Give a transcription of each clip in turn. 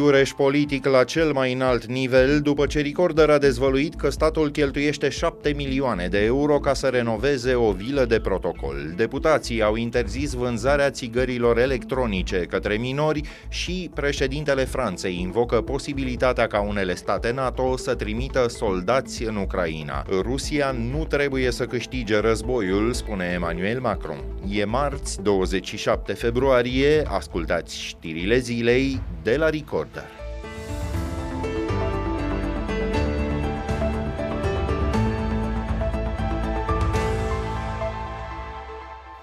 iureș politic la cel mai înalt nivel după ce Recorder a dezvăluit că statul cheltuiește 7 milioane de euro ca să renoveze o vilă de protocol. Deputații au interzis vânzarea țigărilor electronice către minori și președintele Franței invocă posibilitatea ca unele state NATO să trimită soldați în Ucraina. Rusia nu trebuie să câștige războiul, spune Emmanuel Macron. E marți, 27 februarie, ascultați știrile zilei de la Recorder.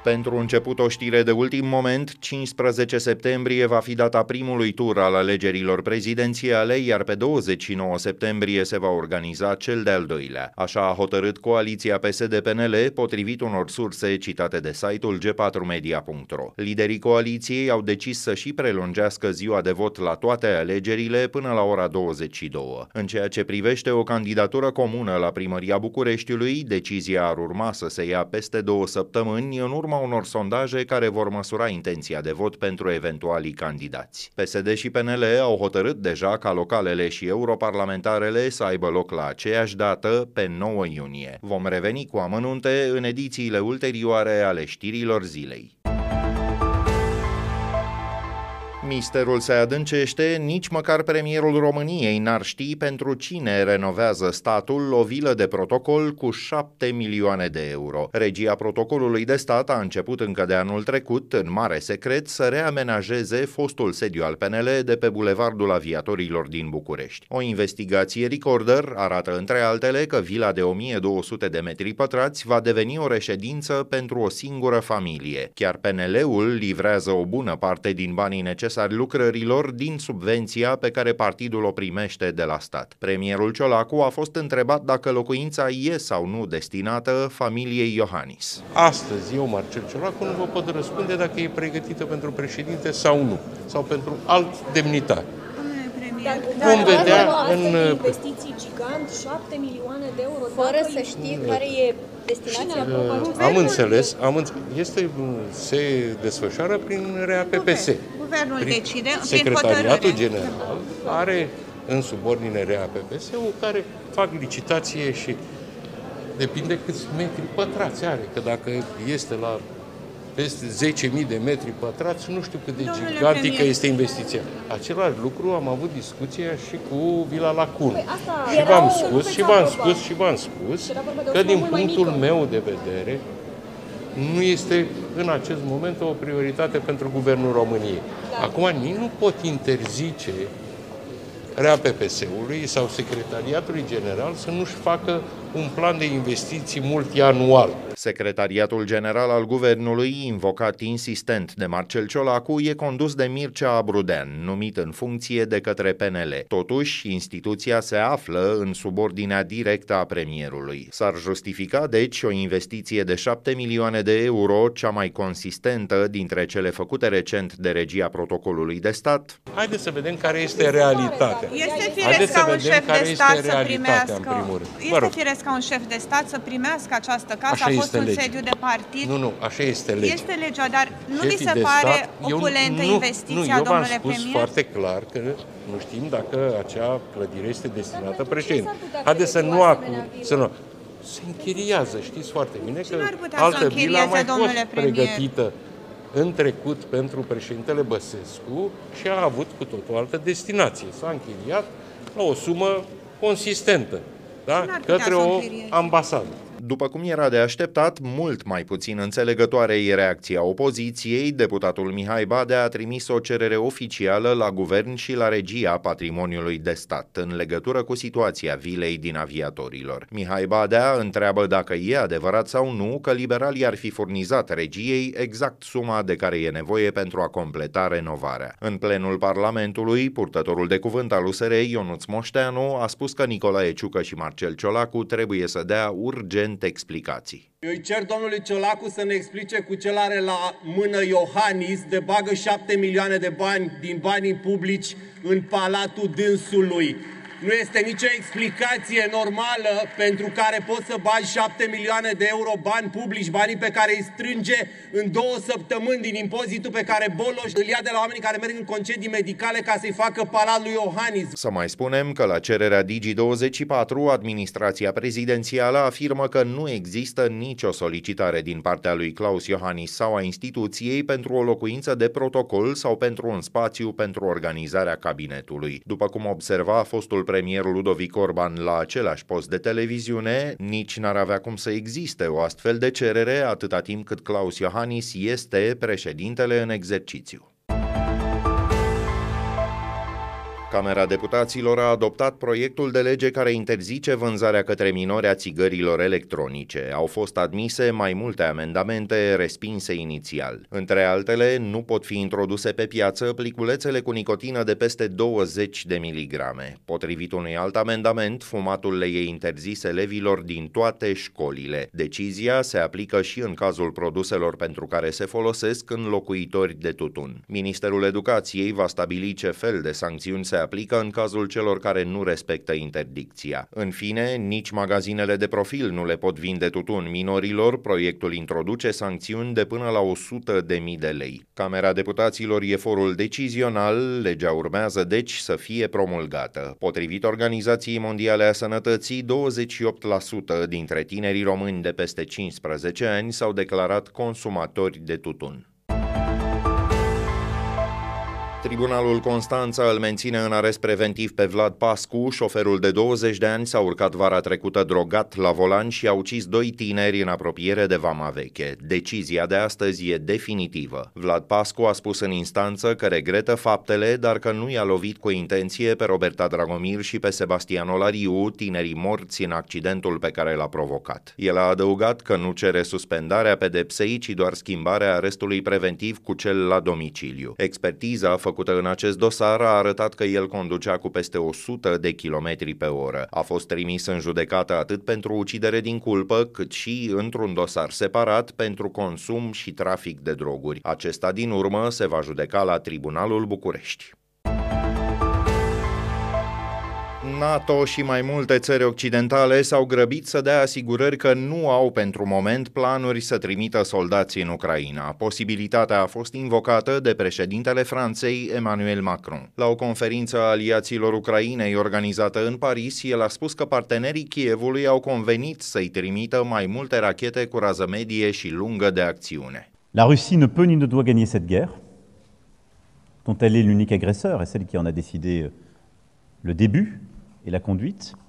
Pentru început o știre de ultim moment, 15 septembrie va fi data primului tur al alegerilor prezidențiale, iar pe 29 septembrie se va organiza cel de-al doilea. Așa a hotărât coaliția PSD-PNL, potrivit unor surse citate de site-ul g4media.ro. Liderii coaliției au decis să și prelungească ziua de vot la toate alegerile până la ora 22. În ceea ce privește o candidatură comună la primăria Bucureștiului, decizia ar urma să se ia peste două săptămâni în urma urma unor sondaje care vor măsura intenția de vot pentru eventualii candidați. PSD și PNL au hotărât deja ca localele și europarlamentarele să aibă loc la aceeași dată, pe 9 iunie. Vom reveni cu amănunte în edițiile ulterioare ale știrilor zilei. Misterul se adâncește, nici măcar premierul României n-ar ști pentru cine renovează statul o vilă de protocol cu 7 milioane de euro. Regia protocolului de stat a început încă de anul trecut, în mare secret, să reamenajeze fostul sediu al PNL de pe Bulevardul Aviatorilor din București. O investigație Recorder arată între altele că vila de 1200 de metri pătrați va deveni o reședință pentru o singură familie. Chiar PNL-ul livrează o bună parte din banii necesari necesari lucrărilor din subvenția pe care partidul o primește de la stat. Premierul Ciolacu a fost întrebat dacă locuința e sau nu destinată familiei Iohannis. Astăzi eu, Marcel Ciolacu, nu vă pot răspunde dacă e pregătită pentru președinte sau nu, sau pentru alt demnitar. Vom vedea în investiții gigant, 7 milioane de euro, fără să știe care e destinația. Am înțeles, am înțeles. Este, se desfășoară prin RAPPS. Guvernul prin decide Secretariatul General are în subordine RAPPS-ul care fac licitație și depinde câți metri pătrați are, că dacă este la peste 10.000 de metri pătrați, nu știu cât de Domnule gigantică premier. este investiția. Același lucru am avut discuția și cu Vila Lacun. Păi și v-am spus, și v-am spus, și v-am spus că din punctul meu de vedere nu este în acest moment o prioritate pentru Guvernul României. Da. Acum nici nu pot interzice RAPPS-ului sau Secretariatului General să nu-și facă un plan de investiții multianual. Secretariatul General al Guvernului, invocat insistent de Marcel Ciolacu, e condus de Mircea Abrudean, numit în funcție de către PNL. Totuși, instituția se află în subordinea directă a premierului. S-ar justifica, deci, o investiție de 7 milioane de euro, cea mai consistentă dintre cele făcute recent de regia protocolului de stat? Haideți să vedem care este realitatea. Este firesc ca un șef de stat să primească. Este firesc ca un șef de stat să primească această casă. Așa a fost un legea. sediu de partid. Nu, nu, așa este legea. Este legea, dar nu vi se pare stat, opulentă eu, nu, investiția, nu, eu domnule spus premier? foarte clar că nu știm dacă acea clădire este destinată președinte. Haideți să nu acum, să nu. Se închiriază, știți foarte bine că altă vilă a mai fost pregătită în trecut pentru președintele Băsescu și a avut cu totul o altă destinație. S-a închiriat la o sumă consistentă da? către o ambasadă. După cum era de așteptat, mult mai puțin înțelegătoare e reacția opoziției, deputatul Mihai Badea a trimis o cerere oficială la guvern și la regia patrimoniului de stat în legătură cu situația vilei din aviatorilor. Mihai Badea întreabă dacă e adevărat sau nu că liberalii ar fi furnizat regiei exact suma de care e nevoie pentru a completa renovarea. În plenul Parlamentului, purtătorul de cuvânt al USR, Ionuț Moșteanu, a spus că Nicolae Ciucă și Marcel Ciolacu trebuie să dea urgent urgent explicații. Eu îi cer domnului Ciolacu să ne explice cu ce are la mână Iohannis de bagă 7 milioane de bani din banii publici în palatul dânsului. Nu este nicio explicație normală pentru care poți să bagi 7 milioane de euro bani publici, banii pe care îi strânge în două săptămâni din impozitul pe care Boloș îl ia de la oamenii care merg în concedii medicale ca să-i facă palat lui Iohannis. Să mai spunem că la cererea Digi24, administrația prezidențială afirmă că nu există nicio solicitare din partea lui Claus Iohannis sau a instituției pentru o locuință de protocol sau pentru un spațiu pentru organizarea cabinetului. După cum observa fostul premier Ludovic Orban la același post de televiziune, nici n-ar avea cum să existe o astfel de cerere atâta timp cât Claus Iohannis este președintele în exercițiu. Camera Deputaților a adoptat proiectul de lege care interzice vânzarea către minori a țigărilor electronice. Au fost admise mai multe amendamente respinse inițial. Între altele, nu pot fi introduse pe piață pliculețele cu nicotină de peste 20 de miligrame. Potrivit unui alt amendament, fumatul le e interzis elevilor din toate școlile. Decizia se aplică și în cazul produselor pentru care se folosesc înlocuitori de tutun. Ministerul Educației va stabili ce fel de sancțiuni se aplică în cazul celor care nu respectă interdicția. În fine, nici magazinele de profil nu le pot vinde tutun minorilor, proiectul introduce sancțiuni de până la 100 de mii de lei. Camera Deputaților e forul decizional, legea urmează deci să fie promulgată. Potrivit Organizației Mondiale a Sănătății, 28% dintre tinerii români de peste 15 ani s-au declarat consumatori de tutun. Tribunalul Constanța îl menține în arest preventiv pe Vlad Pascu, șoferul de 20 de ani s-a urcat vara trecută drogat la volan și a ucis doi tineri în apropiere de Vama Veche. Decizia de astăzi e definitivă. Vlad Pascu a spus în instanță că regretă faptele, dar că nu i-a lovit cu intenție pe Roberta Dragomir și pe Sebastian Olariu, tinerii morți în accidentul pe care l-a provocat. El a adăugat că nu cere suspendarea pedepsei, ci doar schimbarea arestului preventiv cu cel la domiciliu. Expertiza a făcut făcută în acest dosar a arătat că el conducea cu peste 100 de kilometri pe oră. A fost trimis în judecată atât pentru ucidere din culpă, cât și într-un dosar separat pentru consum și trafic de droguri. Acesta din urmă se va judeca la Tribunalul București. NATO și mai multe țări occidentale s-au grăbit să dea asigurări că nu au pentru moment planuri să trimită soldați în Ucraina. Posibilitatea a fost invocată de președintele Franței Emmanuel Macron. La o conferință a aliaților Ucrainei organizată în Paris, el a spus că partenerii Kievului au convenit să-i trimită mai multe rachete cu rază medie și lungă de acțiune. La Russie ne peut ni ne doit gagner cette guerre, dont elle est l'unique agresseur et celle qui en a décidé le début la conduite.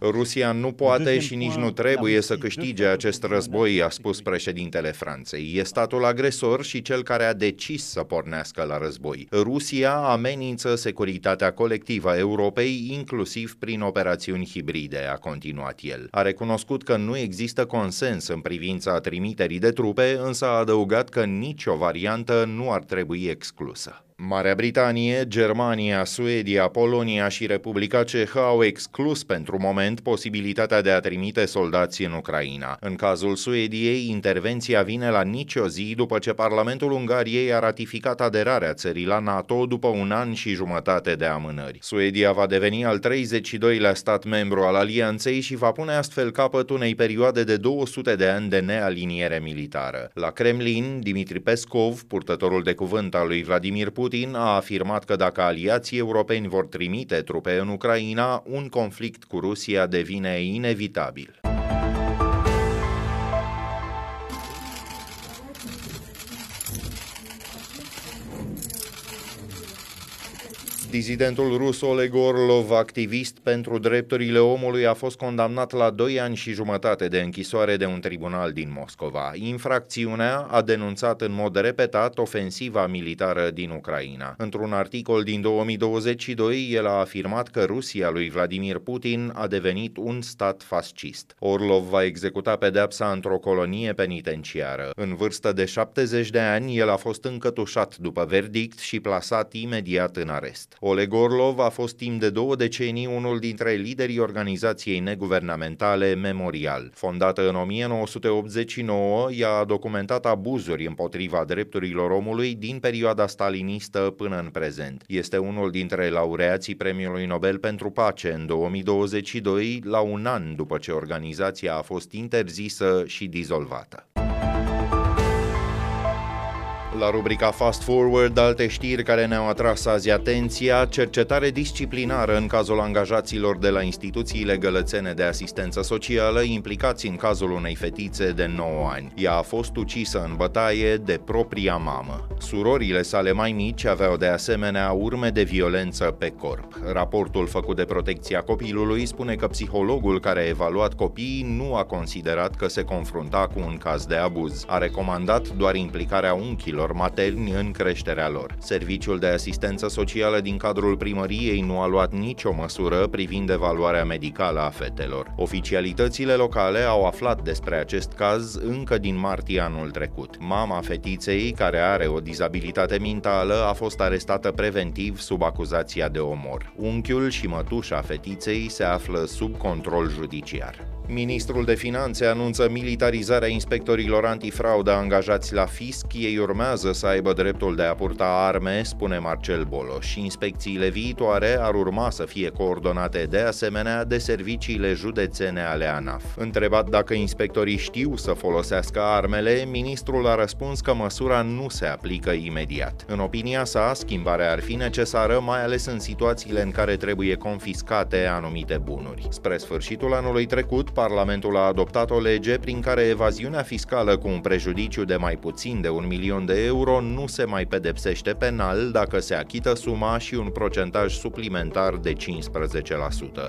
Rusia nu poate și nici nu trebuie să câștige acest război, a spus președintele Franței. E statul agresor și cel care a decis să pornească la război. Rusia amenință securitatea colectivă a Europei, inclusiv prin operațiuni hibride, a continuat el. A recunoscut că nu există consens în privința trimiterii de trupe, însă a adăugat că nicio variantă nu ar trebui exclusă. Marea Britanie, Germania, Suedia, Polonia și Republica Cehă au exclus pentru moment posibilitatea de a trimite soldați în Ucraina. În cazul Suediei, intervenția vine la nicio zi după ce Parlamentul Ungariei a ratificat aderarea țării la NATO după un an și jumătate de amânări. Suedia va deveni al 32-lea stat membru al alianței și va pune astfel capăt unei perioade de 200 de ani de nealiniere militară. La Kremlin, Dimitri Peskov, purtătorul de cuvânt al lui Vladimir Putin, Putin a afirmat că dacă aliații europeni vor trimite trupe în Ucraina, un conflict cu Rusia devine inevitabil. Dizidentul rus Oleg Orlov, activist pentru drepturile omului, a fost condamnat la 2 ani și jumătate de închisoare de un tribunal din Moscova. Infracțiunea a denunțat în mod repetat ofensiva militară din Ucraina. Într-un articol din 2022, el a afirmat că Rusia lui Vladimir Putin a devenit un stat fascist. Orlov va executa pedepsa într-o colonie penitenciară. În vârstă de 70 de ani, el a fost încătușat după verdict și plasat imediat în arest. Oleg Orlov a fost timp de două decenii unul dintre liderii organizației neguvernamentale Memorial. Fondată în 1989, ea a documentat abuzuri împotriva drepturilor omului din perioada stalinistă până în prezent. Este unul dintre laureații Premiului Nobel pentru Pace în 2022, la un an după ce organizația a fost interzisă și dizolvată. La rubrica Fast Forward, alte știri care ne-au atras azi atenția, cercetare disciplinară în cazul angajaților de la instituțiile gălățene de asistență socială implicați în cazul unei fetițe de 9 ani. Ea a fost ucisă în bătaie de propria mamă. Surorile sale mai mici aveau de asemenea urme de violență pe corp. Raportul făcut de protecția copilului spune că psihologul care a evaluat copiii nu a considerat că se confrunta cu un caz de abuz. A recomandat doar implicarea unchilor copiilor materni în creșterea lor. Serviciul de asistență socială din cadrul primăriei nu a luat nicio măsură privind evaluarea medicală a fetelor. Oficialitățile locale au aflat despre acest caz încă din martie anul trecut. Mama fetiței, care are o dizabilitate mentală, a fost arestată preventiv sub acuzația de omor. Unchiul și mătușa fetiței se află sub control judiciar. Ministrul de Finanțe anunță militarizarea inspectorilor antifraudă angajați la fisc. Ei urmează să aibă dreptul de a purta arme, spune Marcel Boloș. Inspecțiile viitoare ar urma să fie coordonate de asemenea de serviciile județene ale ANAF. Întrebat dacă inspectorii știu să folosească armele, ministrul a răspuns că măsura nu se aplică imediat. În opinia sa, schimbarea ar fi necesară, mai ales în situațiile în care trebuie confiscate anumite bunuri. Spre sfârșitul anului trecut, Parlamentul a adoptat o lege prin care evaziunea fiscală cu un prejudiciu de mai puțin de un milion de euro nu se mai pedepsește penal dacă se achită suma și un procentaj suplimentar de 15%.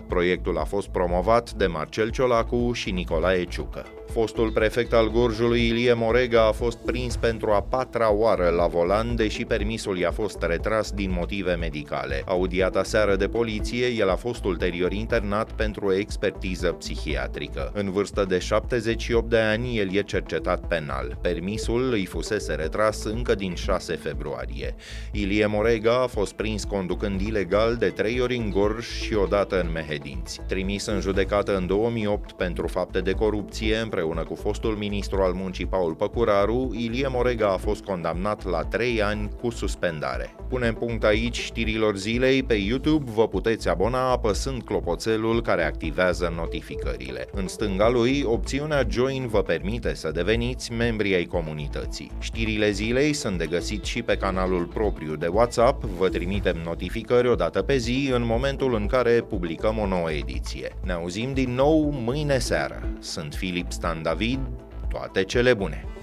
Proiectul a fost promovat de Marcel Ciolacu și Nicolae Ciucă. Fostul prefect al Gorjului Ilie Morega a fost prins pentru a patra oară la volan, deși permisul i-a fost retras din motive medicale. Audiat aseară de poliție, el a fost ulterior internat pentru o expertiză psihiatrică. În vârstă de 78 de ani, el e cercetat penal. Permisul îi fusese retras încă din 6 februarie. Ilie Morega a fost prins conducând ilegal de trei ori în Gorj și odată în Mehedinți. Trimis în judecată în 2008 pentru fapte de corupție, împreună cu fostul ministru al muncii Paul Păcuraru, Ilie Morega a fost condamnat la 3 ani cu suspendare. Punem punct aici știrilor zilei pe YouTube, vă puteți abona apăsând clopoțelul care activează notificările. În stânga lui, opțiunea Join vă permite să deveniți membri ai comunității. Știrile zilei sunt de găsit și pe canalul propriu de WhatsApp, vă trimitem notificări o dată pe zi în momentul în care publicăm o nouă ediție. Ne auzim din nou mâine seară. Sunt Filip Stan David, toate cele bune!